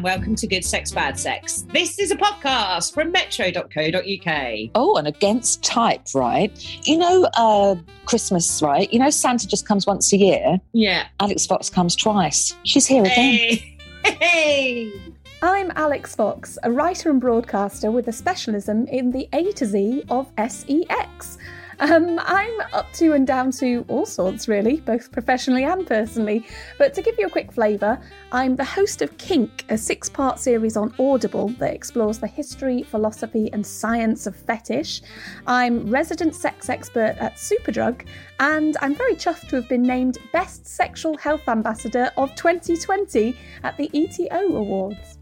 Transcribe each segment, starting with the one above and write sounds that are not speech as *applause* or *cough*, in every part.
and welcome to Good Sex Bad Sex. This is a podcast from metro.co.uk. Oh, and against type, right? You know, uh, Christmas, right? You know, Santa just comes once a year. Yeah. Alix Fox comes twice. She's here again. Hey. Hey. I'm Alix Fox, a writer and broadcaster with a specialism in the A to Z of SEX. Um, I'm up to and down to all sorts, really, both professionally and personally. But to give you a quick flavour, I'm the host of Kink, a six part series on Audible that explores the history, philosophy, and science of fetish. I'm resident sex expert at Superdrug, and I'm very chuffed to have been named Best Sexual Health Ambassador of 2020 at the ETO Awards.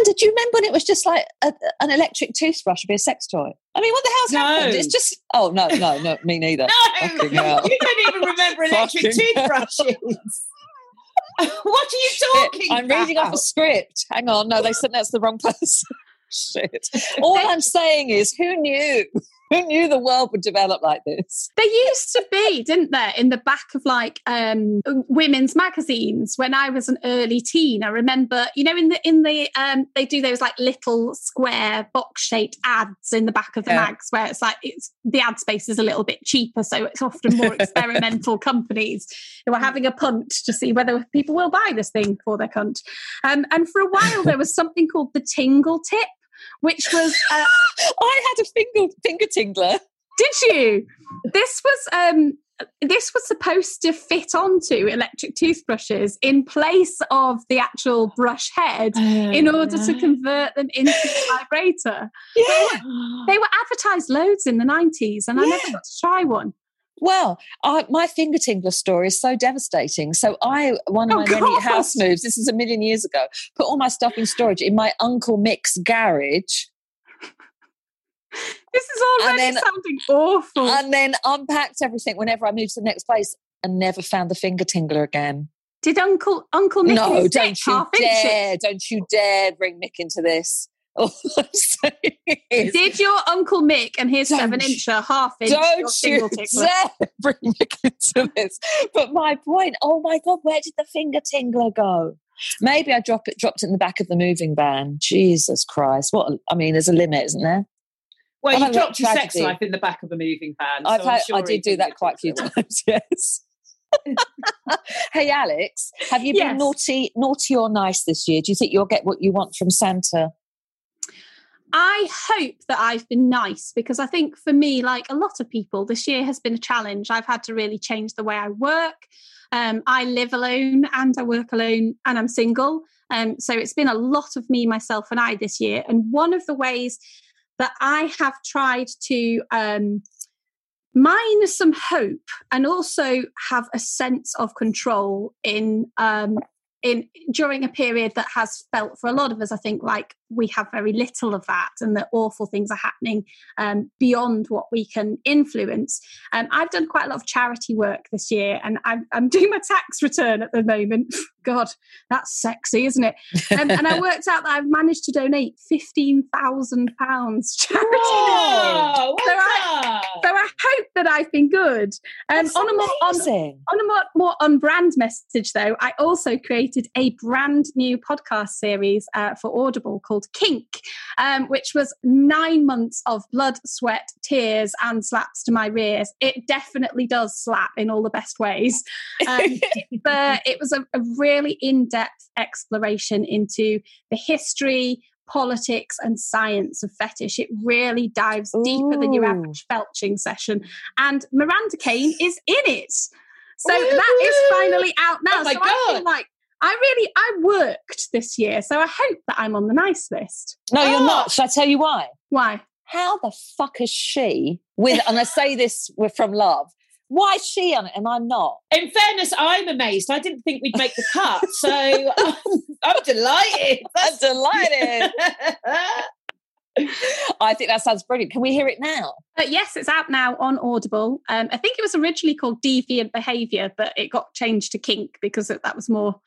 Miranda, do you remember when it was just like a, an electric toothbrush would be a sex toy? I mean, what the hell's No. happened? It's just. Oh, no, no, no, me neither. *laughs* No, Fucking hell. you don't even remember *laughs* electric toothbrushes. *laughs* what are you talking I'm reading off a script. Hang on, no, they said that's the wrong person. Shit. All I'm saying is, who knew? Who knew the world would develop like this? There used to be, didn't there, in the back of like um, women's magazines when I was an early teen. I remember, you know, in the in the um, they do those like little square box shaped ads in the back of the Yeah. mags where it's like it's the ad space is a little bit cheaper, so it's often more *laughs* experimental companies who are having a punt to see whether people will buy this thing for their cunt. Um, and for a while there was something called the Tingle Tip, which was uh, *laughs* I had a finger finger tingler. did you? This was um this was supposed to fit onto electric toothbrushes in place of the actual brush head in order to convert them into a *laughs* vibrator. Yeah. They were advertised loads in the 90s and I never got to try one. Well, I, my finger tingler story is so devastating. So I, one of Oh, my many house moves, this is a million years ago, put all my stuff in storage in my Uncle Mick's garage This is already then- sounding awful. and then unpacked everything whenever I moved to the next place and never found the finger tingler again. Did Uncle Uncle Nick no, don't you dare, don't you dare bring Mick into this. All *laughs* I'm saying is, Did your Uncle Mick and his seven you- incher half inch don't you dare bring Mick into this. But my point, oh my God, where did the finger tingler go? Maybe I drop it, dropped it in the back of the moving van. Jesus Christ. What, a- I mean, there's a limit, isn't there? Well, I've you dropped your sex life in the back of a moving van. I've so had, sure I did do that quite a few times, *laughs* yes. *laughs* hey Alix, have you been naughty, naughty or nice this year? Do you think you'll get what you want from Santa? I hope that I've been nice because I think for me, like a lot of people, this year has been a challenge. I've had to really change the way I work. Um, I live alone and I work alone and I'm single. Um, so it's been a lot of me, myself, and I this year. And one of the ways that I have tried to um, mine some hope and also have a sense of control in um, in during a period that has felt for a lot of us, I think, like we have very little of that, and that awful things are happening um, beyond what we can influence. Um, I've done quite a lot of charity work this year, and I'm, I'm doing my tax return at the moment. *laughs* God, that's sexy, isn't it? Um, and I *laughs* worked out that I've managed to donate fifteen thousand pounds charity. Whoa, So I-. So I hope that I've been good. Um, on a more on, on a more, more on brand message, though, I also created a brand new podcast series uh, for Audible called Kink, um, which was nine months of blood, sweat, tears, and slaps to my rears. It definitely does slap in all the best ways. Um, *laughs* but it was a, a really in depth exploration into the history. Politics and science of fetish. It really dives deeper than your average felching session. And Miranda Kane is in it. So that is finally out now. Oh my so I feel God. like I really I worked this year, so I hope that I'm on the nice list. No, you're Oh. not. Shall I tell you why? Why? How the fuck is she with? And I say this with from love. Why is she on it and I'm not? In fairness, I'm amazed. I didn't think we'd make the cut, so I'm, I'm delighted. *laughs* I'm delighted. *laughs* I think that sounds brilliant. Can we hear it now? But yes, it's out now on Audible. Um, I think it was originally called Deviant Behaviour, but it got changed to Kink because that was more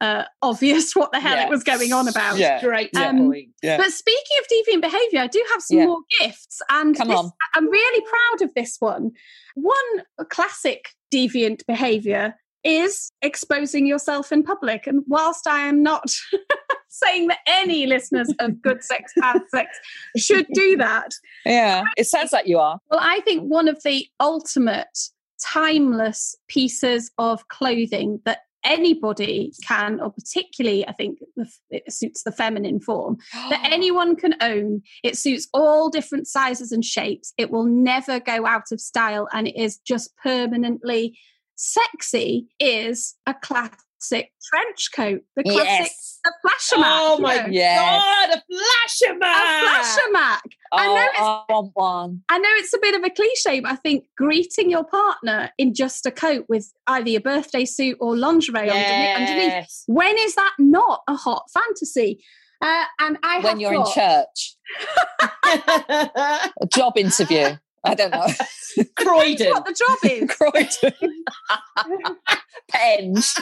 uh, obvious what the hell Yeah. it was going on about. Yeah. Great Um. Yeah. But speaking of deviant behaviour, I do have some Yeah. more gifts, and Come this- on. I'm really proud of this one. One classic deviant behaviour is exposing yourself in public, and whilst I am not *laughs* saying that any *laughs* listeners of Good Sex Bad Sex should do *laughs* that, Yeah. It sounds like you are. well, I think one of the ultimate timeless pieces of clothing that anybody can, or particularly I think it suits the feminine form, *gasps* that anyone can own. It suits all different sizes and shapes. It will never go out of style and it is just permanently sexy is a classic trench coat. The classic Yes. a flasher mat. Oh my. Yes. god, a flasher A man! flasher mat. I know Oh, it's- I want one. I know it's a bit of a cliche, but I think greeting your partner in just a coat with either your birthday suit or lingerie underneath, underneath. When is that not a hot fantasy? Uh, and I When you're got, in church, *laughs* a job interview. I don't know. *laughs* *laughs* Croydon. what the job is. Croydon. Penge.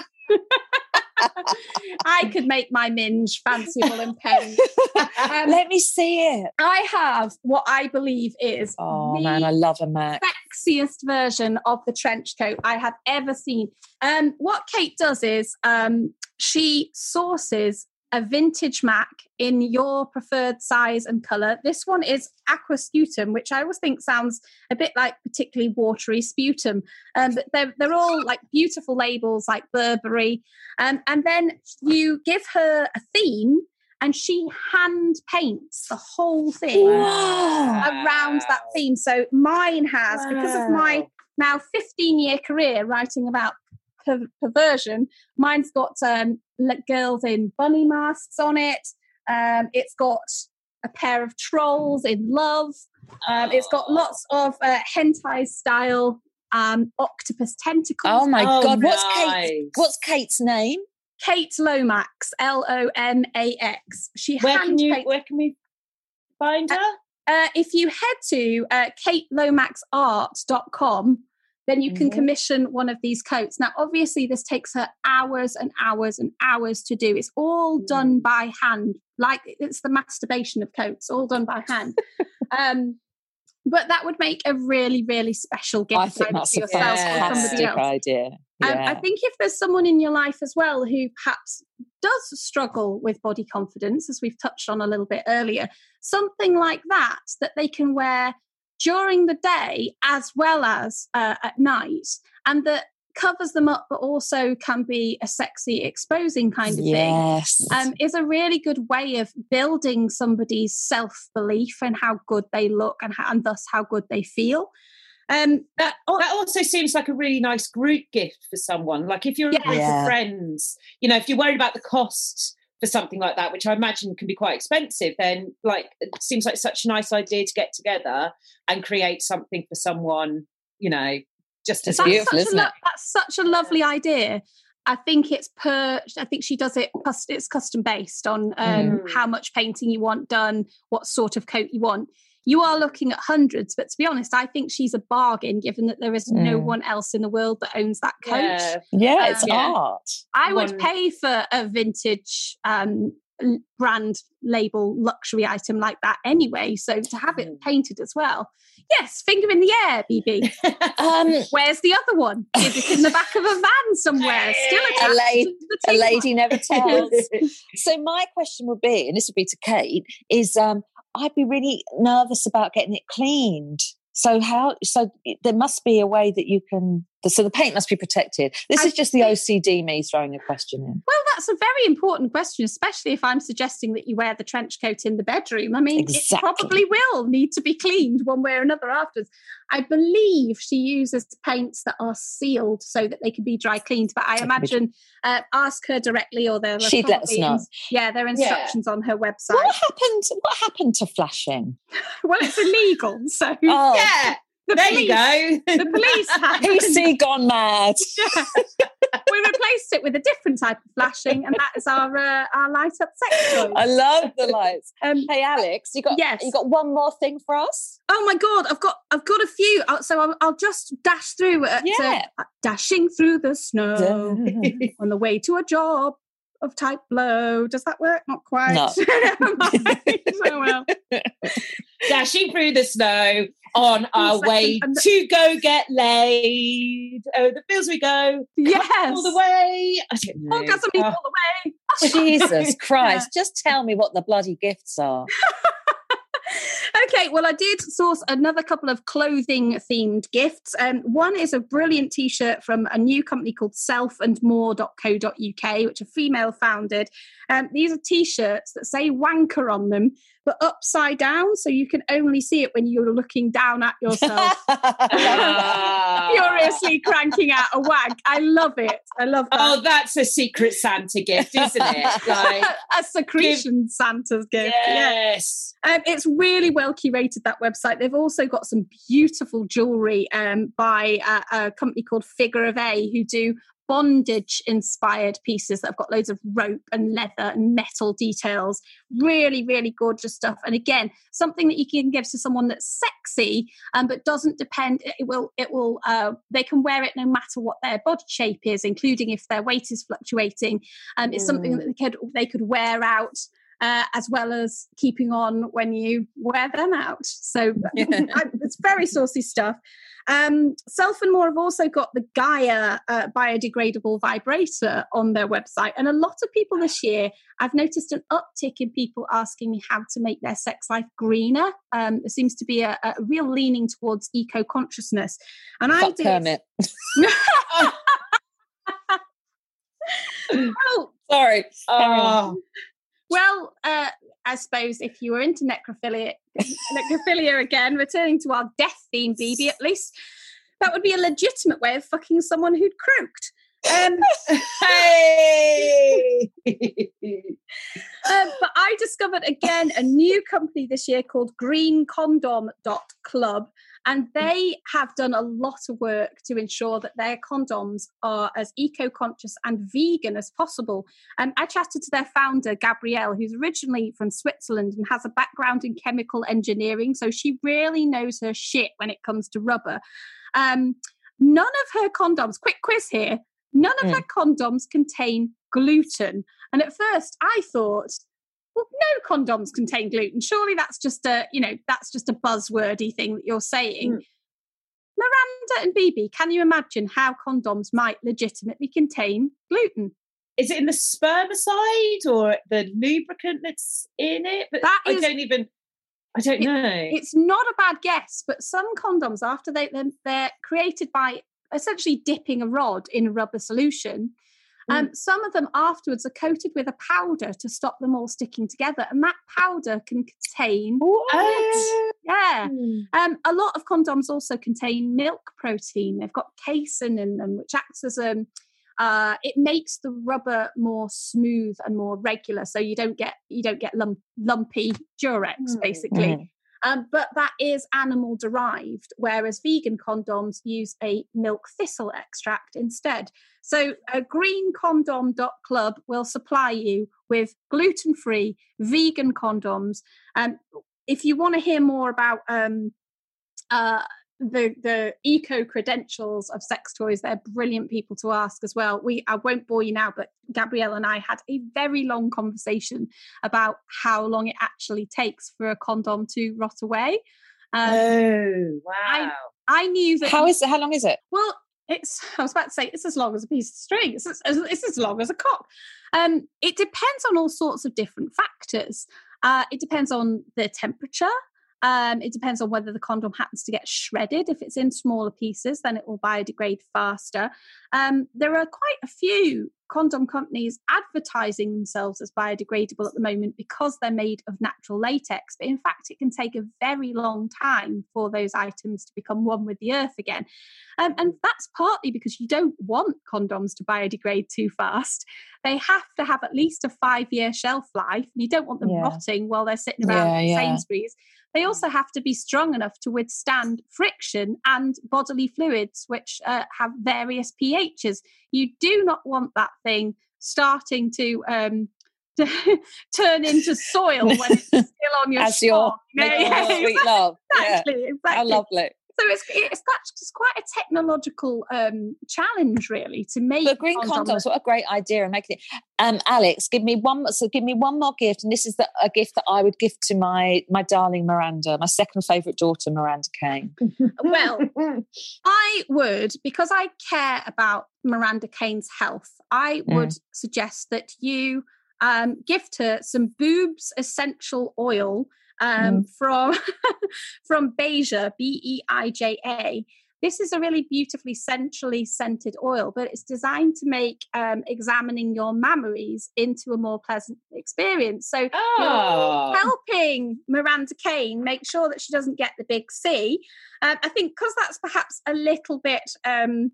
I could make my minge fanciful and pen. Um, *laughs* Let me see it. I have what I believe is Oh the man, I love a Mac. sexiest version of the trench coat I have ever seen. Um, what Kate does is um, she sources a vintage Mac in your preferred size and color. This one is Aquascutum, which I always think sounds a bit like particularly watery sputum. Um, but they're, they're all like beautiful labels like Burberry. Um, and then you give her a theme and she hand paints the whole thing around that theme. So mine has, because of my now 15 year career writing about perversion, mine's got um, girls in bunny masks on it. Um, it's got a pair of trolls in love. Um, it's got lots of uh, hentai style um, octopus tentacles. Oh my Oh, god, what's Kate? What's Kate's name? Kate Lomax, L O M A X. She Where can you where can we find her? uh, if you head to uh, katelomaxart.com, then you can Mhm. commission one of these coats. Now, obviously, this takes her hours and hours and hours to do. It's all done by hand, like it's the masturbation of coats, all done by hand. *laughs* um, but that would make a really, really special gift I think that's for a yourself or somebody else. idea. Um, I think if there's someone in your life as well who perhaps does struggle with body confidence, as we've touched on a little bit earlier, something like that that they can wear during the day as well as uh, at night, and that covers them up, but also can be a sexy, exposing kind of thing. yes. Um, is a really good way of building somebody's self belief and how good they look and, how, and thus how good they feel. Um, That that also seems like a really nice group gift for someone. Like if you're Yeah. a group Yeah. of friends, you know, if you're worried about the cost for something like that, which I imagine can be quite expensive, then like it seems like such a nice idea to get together and create something for someone, you know, just as that's beautiful, such isn't a it? That's such a lovely idea. I think it's per. I think she does it. It's custom based on um, Mm. how much painting you want done, what sort of coat you want. You are looking at hundreds, but to be honest, I think she's a bargain given that there is no Mm. one else in the world that owns that coat. Yeah. yeah, it's um, yeah. art. I would One- pay for a vintage um, brand label luxury item like that anyway. So to have it Mm. painted as well, yes, finger in the air, Bibi. *laughs* Um, Where's the other one? Is it in the back of a van somewhere? Still *laughs* A attached lady- to the a T1? lady never *laughs* tells. so my question would be, and this would be to Kate, is um, I'd be really nervous about getting it cleaned. So how? So there must be a way that you can. So the paint must be protected. This I is just the OCD me throwing a question in. Well, that's a very important question, especially if I'm suggesting that you wear the trench coat in the bedroom. I mean, Exactly. it probably will need to be cleaned one way or another afterwards. I believe she uses paints that are sealed so that they can be dry cleaned. But I That can be imagine uh, ask her directly, or there are She'd let us know. Yeah, there are instructions on her website. What happened? What happened to flashing? *laughs* Well, it's illegal, so Oh, yeah, the there police, you go. the police *laughs* have PC gone mad. *laughs* we replaced it with a different type of flashing, and that is our uh, our light up sex toy. I love the lights. Um, Hey, Alix, you got Yes. you got one more thing for us? Oh my god, I've got I've got a few. Uh, So I'll, I'll just dash through. At, Yeah. uh, dashing through the snow *laughs* on the way to a job. Of type blow. Does that work? Not quite. No. *laughs* Oh well. *laughs* Dashing through the snow on our way the- to go get laid. Oh, the fields we go. Yes. All the way. I don't know. Orgasm Oh, all the way. Jesus *laughs* Christ! Just tell me what the bloody gifts are. Okay, well, I did source another couple of clothing themed gifts. Um, one is a brilliant t shirt from a new company called selfandmore.co.uk, which are female founded. Um, these are t shirts that say wanker on them, but upside down, so you can only see it when you're looking down at yourself. *laughs* *laughs* Furiously cranking out a wank. I love it. I love that. Oh, that's a secret Santa gift, isn't it? *laughs* Like, a secretion Santa's gift. Yeah. yes. Um, it's really well curated that website. They've also got some beautiful jewelry um, by a, a company called Figure of A, who do bondage inspired pieces that have got loads of rope and leather and metal details. Really, really gorgeous stuff. And again, something that you can give to someone that's sexy, um, but doesn't depend. It will. It will. Uh, they can wear it no matter what their body shape is, including if their weight is fluctuating. Um, it's something that they could they could wear out uh, as well as keeping on when you wear them out. So *laughs* *laughs* I- it's very saucy stuff. Um, Self and More have also got the Gaia uh, biodegradable vibrator on their website. And a lot of people this year, I've noticed an uptick in people asking me how to make their sex life greener. Um, there seems to be a, a real leaning towards eco consciousness. And I do. did. Kermit. *laughs* Oh, Sorry. Oh, Well, uh, I suppose if you were into necrophilia, necrophilia again, returning to our death theme, Bibi, at least that would be a legitimate way of fucking someone who'd croaked. Um, *laughs* hey. um, but I discovered again a new company this year called greencondom.club, and they have done a lot of work to ensure that their condoms are as eco conscious and vegan as possible. Um, I chatted to their founder, Gabrielle, who's originally from Switzerland and has a background in chemical engineering, so she really knows her shit when it comes to rubber. Um, none of her condoms, quick quiz here, none of Mm. her condoms contain gluten. And at first I thought, well, no condoms contain gluten. Surely that's just a, you know, that's just a buzzwordy thing that you're saying. Mm. Miranda and BB, can you imagine how condoms might legitimately contain gluten? Is it in the spermicide or the lubricant that's in it? But That I is- don't even. I don't It- know. It's not a bad guess, but some condoms, after they they're created by essentially dipping a rod in a rubber solution, um, some of them afterwards are coated with a powder to stop them all sticking together, and that powder can contain Oh. yeah. Hmm. Um, a lot of condoms also contain milk protein. They've got casein in them, which acts as um, uh, it makes the rubber more smooth and more regular, so you don't get you don't get lump, lumpy Durex, Mm. basically. Um, but that is animal derived, whereas vegan condoms use a milk thistle extract instead. So, uh, greencondom.club will supply you with gluten free vegan condoms. Um, if you want to hear more about um, uh, the the eco credentials of sex toys, they're brilliant people to ask as well. We I won't bore you now, but Gabrielle and I had a very long conversation about how long it actually takes for a condom to rot away. Um, oh wow! I knew that. How is it? How long is it? Well, it's. I was about to say it's as long as a piece of string. It's as, it's as long as a cock. Um, it depends on all sorts of different factors. Uh, it depends on the temperature. Um, it depends on whether the condom happens to get shredded. If it's in smaller pieces, then it will biodegrade faster. Um, there are quite a few condom companies advertising themselves as biodegradable at the moment because they're made of natural latex. But in fact, it can take a very long time for those items to become one with the earth again. Um, and that's partly because you don't want condoms to biodegrade too fast. They have to have at least a five year shelf life, and you don't want them Yeah. rotting while they're sitting around Yeah, yeah. Sainsbury's. They also have to be strong enough to withstand friction and bodily fluids, which uh, have various pHs. You do not want that thing starting to. Um, to *laughs* turn into soil when it's *laughs* still on your As your you Yeah, *laughs* your sweet love. Yeah. exactly, exactly. How lovely. So it's it's, it's quite a technological um, challenge, really, to make. But green condoms, what a great idea! And making it. Um, Alix, give me one. So give me one more gift, and this is the, a gift that I would give to my my darling Miranda, my second favourite daughter, Miranda Kane. *laughs* well, I would because I care about Miranda Kane's health. I would mm. suggest that you um, gift her some boobs essential oil um, mm. from *laughs* from Beija, B E I J A. This is a really beautifully centrally scented oil, but it's designed to make um, examining your mammaries into a more pleasant experience. So oh. helping Miranda Kane make sure that she doesn't get the big C. Um, I think because that's perhaps a little bit um,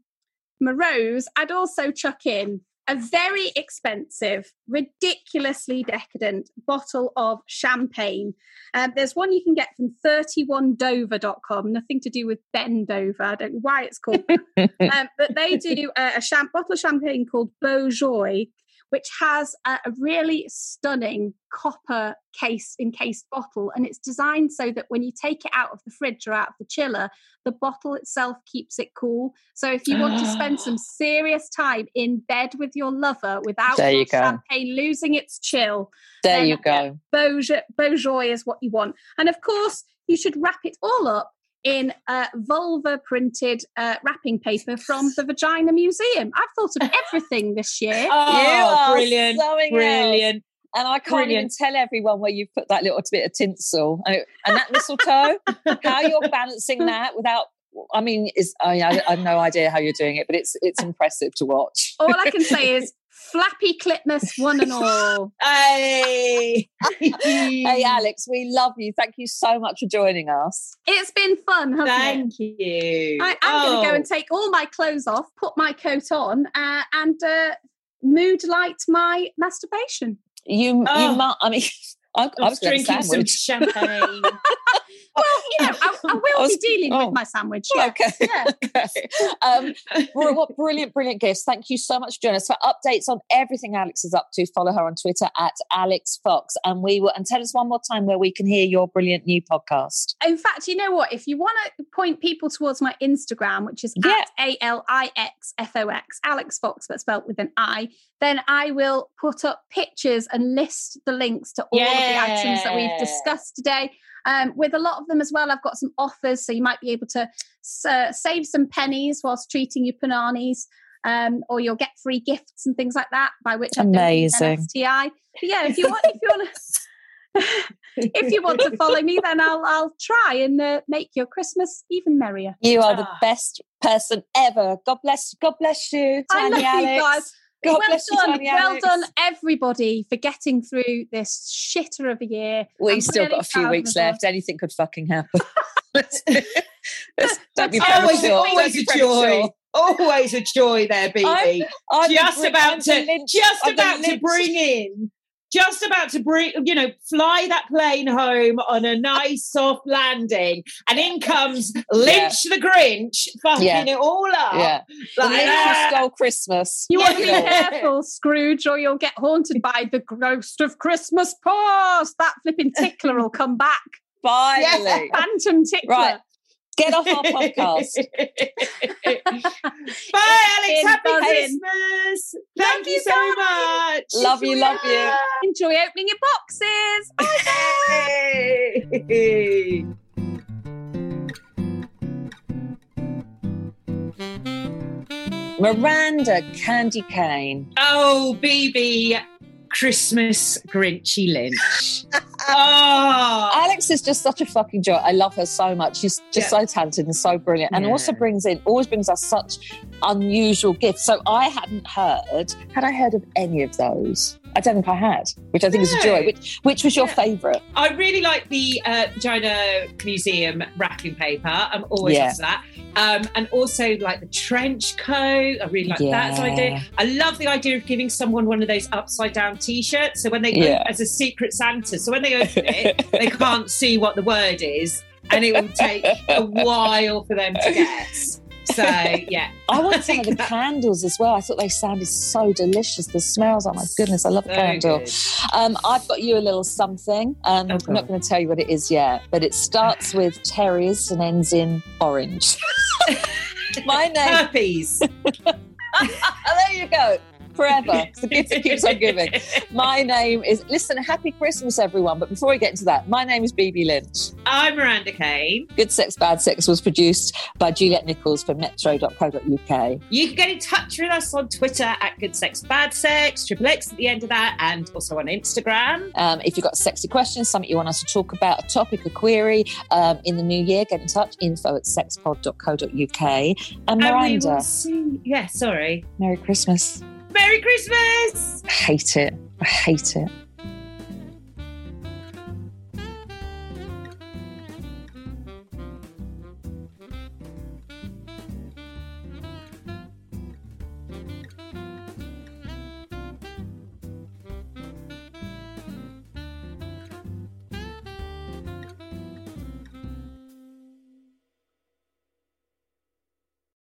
morose, I'd also chuck in a very expensive, ridiculously decadent bottle of champagne. Um, there's one you can get from 31dover.com, nothing to do with Ben Dover. I don't know why it's called. *laughs* um, but they do a, a champ- bottle of champagne called Beau Joie, which has a, a really stunning copper case encased bottle. And it's designed so that when you take it out of the fridge or out of the chiller, the bottle itself keeps it cool. So if you want to spend some *gasps* serious time in bed with your lover without there you champagne losing its chill, there you go. Beau Joie, Beaujoy is what you want. And of course, you should wrap it all up in a vulva printed uh, wrapping paper from the Vagina Museum. I've thought of everything this year. *laughs* Oh, brilliant. brilliant. And I can't Brilliant. even tell everyone where you've put that little bit of tinsel and, that mistletoe, *laughs* how you're balancing that without I mean, is I, I, have no idea how you're doing it, but it's it's impressive to watch. All I can say is Flappy Clipmas, one and all. *laughs* hey. *laughs* hey, Alix, we love you. Thank you so much for joining us. It's been fun, Thank it? you. I, am oh. going to go and take all my clothes off, put my coat on, uh, and uh, mood light my masturbation. You, oh. you, mu- I mean, *laughs* I, I was drinking some champagne. *laughs* well, you know, I, I will I was, be dealing oh, with my sandwich. Yeah. Okay. *laughs* Yeah. okay. Um, what brilliant, brilliant gifts. Thank you so much Jonas. For updates on everything Alix is up to, follow her on Twitter at Alix Fox. And we will, and tell us one more time where we can hear your brilliant new podcast. In fact, you know what? If you want to point people towards my Instagram, which is yeah. at A L I X F O X, Alix Fox, but spelled with an I, then I will put up pictures and list the links to all yeah. of the items that we've discussed today. Um, with a lot of them as well, I've got some offers, so you might be able to uh, save some pennies whilst treating your pananis. Um, or you'll get free gifts and things like that. By which I'm amazing STI. But yeah, if you want, if you want to, *laughs* if you want to follow me, then I'll I'll try and uh, make your Christmas even merrier. You are the ah. best person ever. God bless. God bless you, Tanya I love Alix. You guys. God well done, you, well done, everybody, for getting through this shitter of a year. We have still really got a few weeks left. Anything could fucking happen. *laughs* *laughs* let's, let's, don't be always, always a joy. Always a joy there, Bibi. just about to, just about to bring in just about to bring, you know, fly that plane home on a nice soft landing, and in comes Lynch yeah. the Grinch, fucking yeah. it all up. Yeah, like, Lynch ah! stole Christmas. You want to be careful, *laughs* Scrooge, or you'll get haunted by the ghost of Christmas past. That flipping tickler will come back. Finally, phantom tickler. Right. Get off our podcast. *laughs* Bye, Alix. Happy Christmas. Thank love you so much. Love you, love you. Enjoy opening your boxes. *laughs* Bye. Miranda Candy Cane. Oh, Bibi. Christmas Grinchy Lynch. oh. *laughs* Alix is just such a fucking joy. I love her so much. She's just yeah. so talented and so brilliant, and yeah. also brings in always brings us such unusual gifts. So I hadn't heard. Had I heard of any of those? I don't think I had, which I think no. is a joy. Which which was your yeah. favourite? I really like the uh, Vagina Museum wrapping paper. I'm always yeah. into that. Um, and also like the trench coat. I really like yeah. that idea. I love the idea of giving someone one of those upside down t-shirts. So when they yeah. as a secret Santa, so when they open it, *laughs* they can't see what the word is, and it will take a while for them to guess. So yeah, I want some of the candles as well. I thought they sounded so delicious. The smells, oh my goodness, I love So candle. Um, I've got you a little something. Um, Oh, I'm not going to tell you what it is yet, but it starts with terriers and ends in orange. *laughs* My name. Herpes. *laughs* there you go. Forever. *laughs* The gift that keeps on giving. My name is. Listen, happy Christmas, everyone. But before we get into that, my name is Bibi Lynch. I'm Miranda Kane. Good Sex, Bad Sex was produced by Juliet Nichols for metro.co.uk. You can get in touch with us on Twitter at Good Sex Bad Sex, Triple X at the end of that, and also on Instagram. Um, if you've got sexy questions, something you want us to talk about, a topic, a query um, in the new year, get in touch. Info at sexpod.co.uk. And And Miranda, will see. Yeah, sorry. Merry Christmas. Merry Christmas. I hate it. I hate it.